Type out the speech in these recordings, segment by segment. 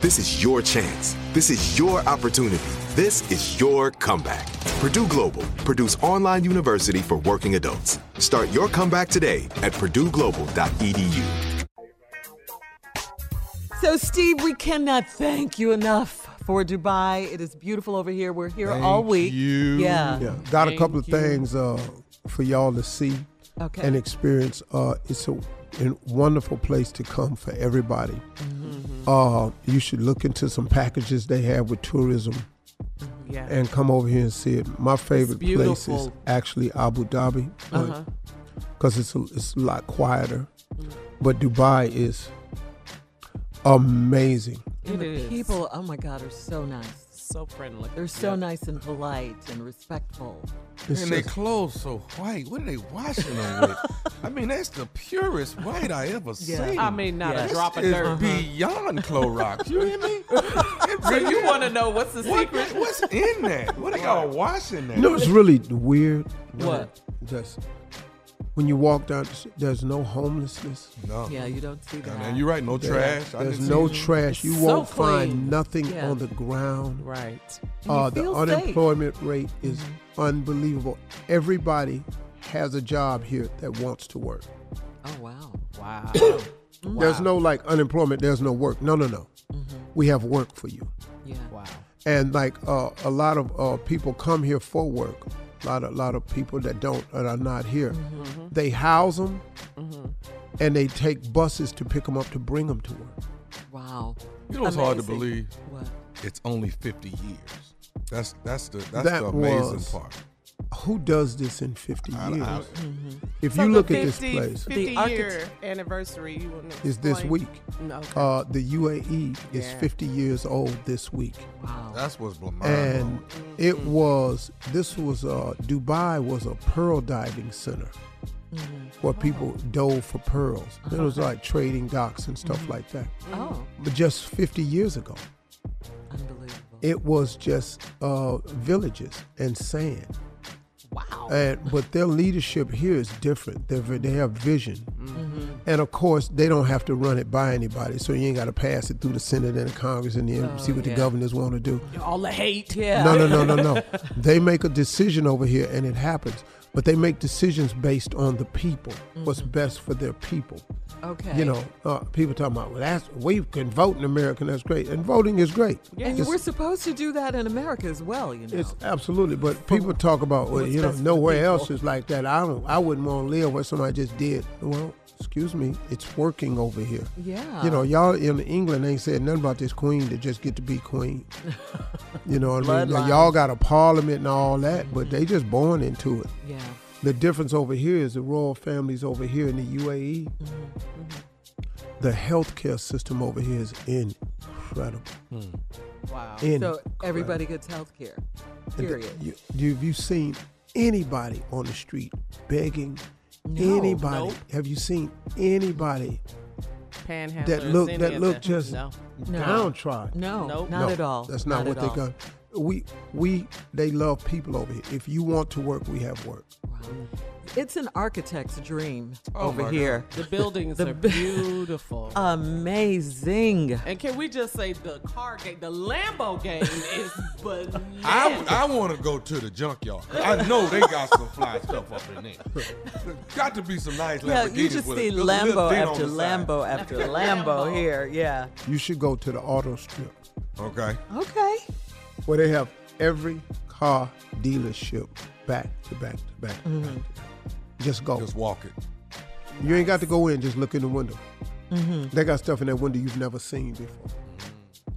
This is your chance. This is your opportunity. This is your comeback. Purdue Global, Purdue's online university for working adults. Start your comeback today at purdueglobal.edu. So, Steve, we cannot thank you enough for Dubai. It is beautiful over here. We're here Thank all week. you. Yeah. Yeah, got a couple of things uh, for y'all to see Okay. and experience. Uh, it's a, a wonderful place to come for everybody. Mm-hmm. Uh, you should look into some packages they have with tourism Yeah. and come over here and see it. My favorite place is actually Abu Dhabi Uh-huh. because it's a, it's a lot quieter. But Dubai is amazing. And It the is. people, oh my God, are so nice. So friendly. They're so nice and polite and respectful. It's And they just- clothes so white. What are they washing them with? I mean, that's the purest white I ever seen. I mean, not Yeah. a drop of It's dirt. Uh-huh. beyond Clorox. You hear me? So you want to know what's the What, secret? what's in that? What are y'all washing that? You know, it's really weird. What? Just when you walk down, there's no homelessness. no. Yeah, you don't see that. And you're right. No trash. There's no see- trash. You so won't clean. find nothing Yeah. on the ground. Right. Uh, the feel safe. Mm-hmm. unemployment rate is unbelievable. Everybody has a job here that wants to work. Oh, wow. Wow. There's no like unemployment. There's no work. No, no, no. Mm-hmm. We have work for you. Yeah. wow. And like uh, a lot of uh, people come here for work. A lot of lot of people that don't that are not here. Mm-hmm. They house them, and they take buses to pick them up to bring them to work. Wow. You know what's hard to believe? What? It's only 50 years. That's that's the that's That the amazing was- part. Who does this in 50 I- I- years? If So you the look at this place, 50 The architect- year anniversary. You want to is this week. No. Okay. Uh, the UAE is Yeah. 50 years old this week. Wow. That's what's mind and blowing. it was this was uh Dubai was a pearl diving center where people dove for pearls. It was like trading docks and stuff like that. oh, But just 50 years ago, unbelievable. it was just uh, villages and sand. And but their leadership here is different. They they have vision, mm-hmm. And of course, they don't have to run it by anybody, so you ain't got to pass it through the Senate and the Congress and then oh, see what the governors want to do. All the hate. Yeah. No, no, no, no, no. they make a decision over here, and it happens. But they make decisions based on the people, what's best for their people. Okay. You know, uh, people talking about, well, that's we can vote in America, and that's great, and voting is great. And you It's- were supposed to do that in America as well, you know. It's absolutely, but people talk about, well, you know, for nowhere else is like that. I don't, I wouldn't want to live where somebody just did. Well, excuse me, it's working over here. Yeah. You know, y'all in England ain't said nothing about this queen to just get to be queen. you know what I mean? Y'all got a parliament and all that, but they just born into it. yeah. The difference over here is the royal families over here in the UAE. The healthcare system over here is incredible. Hmm. Wow. So everybody gets health care. And the- Period. You, you, have you seen anybody on the street begging? No. anybody? Nope. Have you seen anybody Panhandlers. that look that look just no. No. downtrodden? No, Nope. not No, at all. That's not, what they all. got. We we they love people over here. If you want to work, we have work. It's an architect's dream Oh over my here. The buildings The are beautiful. Amazing. and can we just say the car game, the Lambo game is bananas. I, I want to go to the junkyard. I know they got some fly stuff up in there. Got to be some nice Yeah, Lamborghinis you just with see good Lambo after the side. Lambo after After Lambo Lambo. here. Yeah. You should go to the auto strip Okay. Okay. where they have every car dealership back to back to back. Mm-hmm. back, to back. Just go. Just walk it. You ain't got to go in. Just look in the window. Mm-hmm. They got stuff in that window you've never seen before.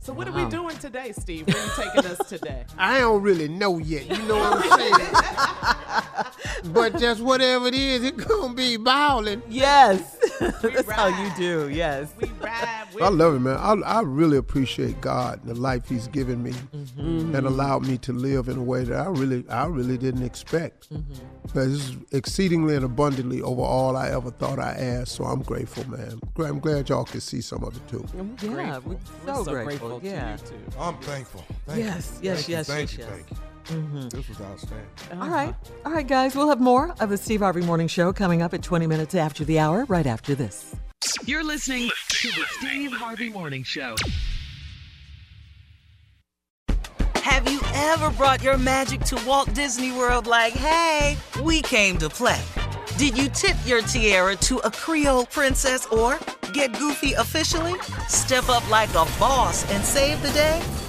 So what are we doing today, Steve? Where you taking us today? I don't really know yet. You know what I'm saying? but just whatever it is, it gonna be bowling. Yes. That's how you do. Yes. We ride I love it, man. I, I really appreciate God and the life He's given me, Mm-hmm. and allowed me to live in a way that I really, I really didn't expect. Mm-hmm. But This is exceedingly and abundantly over all I ever thought I asked. So I'm grateful, man. I'm glad y'all can see some of it too. Yeah, grateful. we're so, grateful. grateful yeah. to you too. I'm thankful. Thank Yes, you. yes, Thank you, yes, Thank yes, you. yes. Thank you. Mm-hmm. This was outstanding. All right. All right, guys. We'll have more of the Steve Harvey Morning Show coming up at 20 minutes after the hour, right after this. You're listening to the Steve Harvey Morning Show. Have you ever brought your magic to Walt Disney World like, hey, we came to play? Did you tip your tiara to a Creole princess or get goofy officially? Step up like a boss and save the day?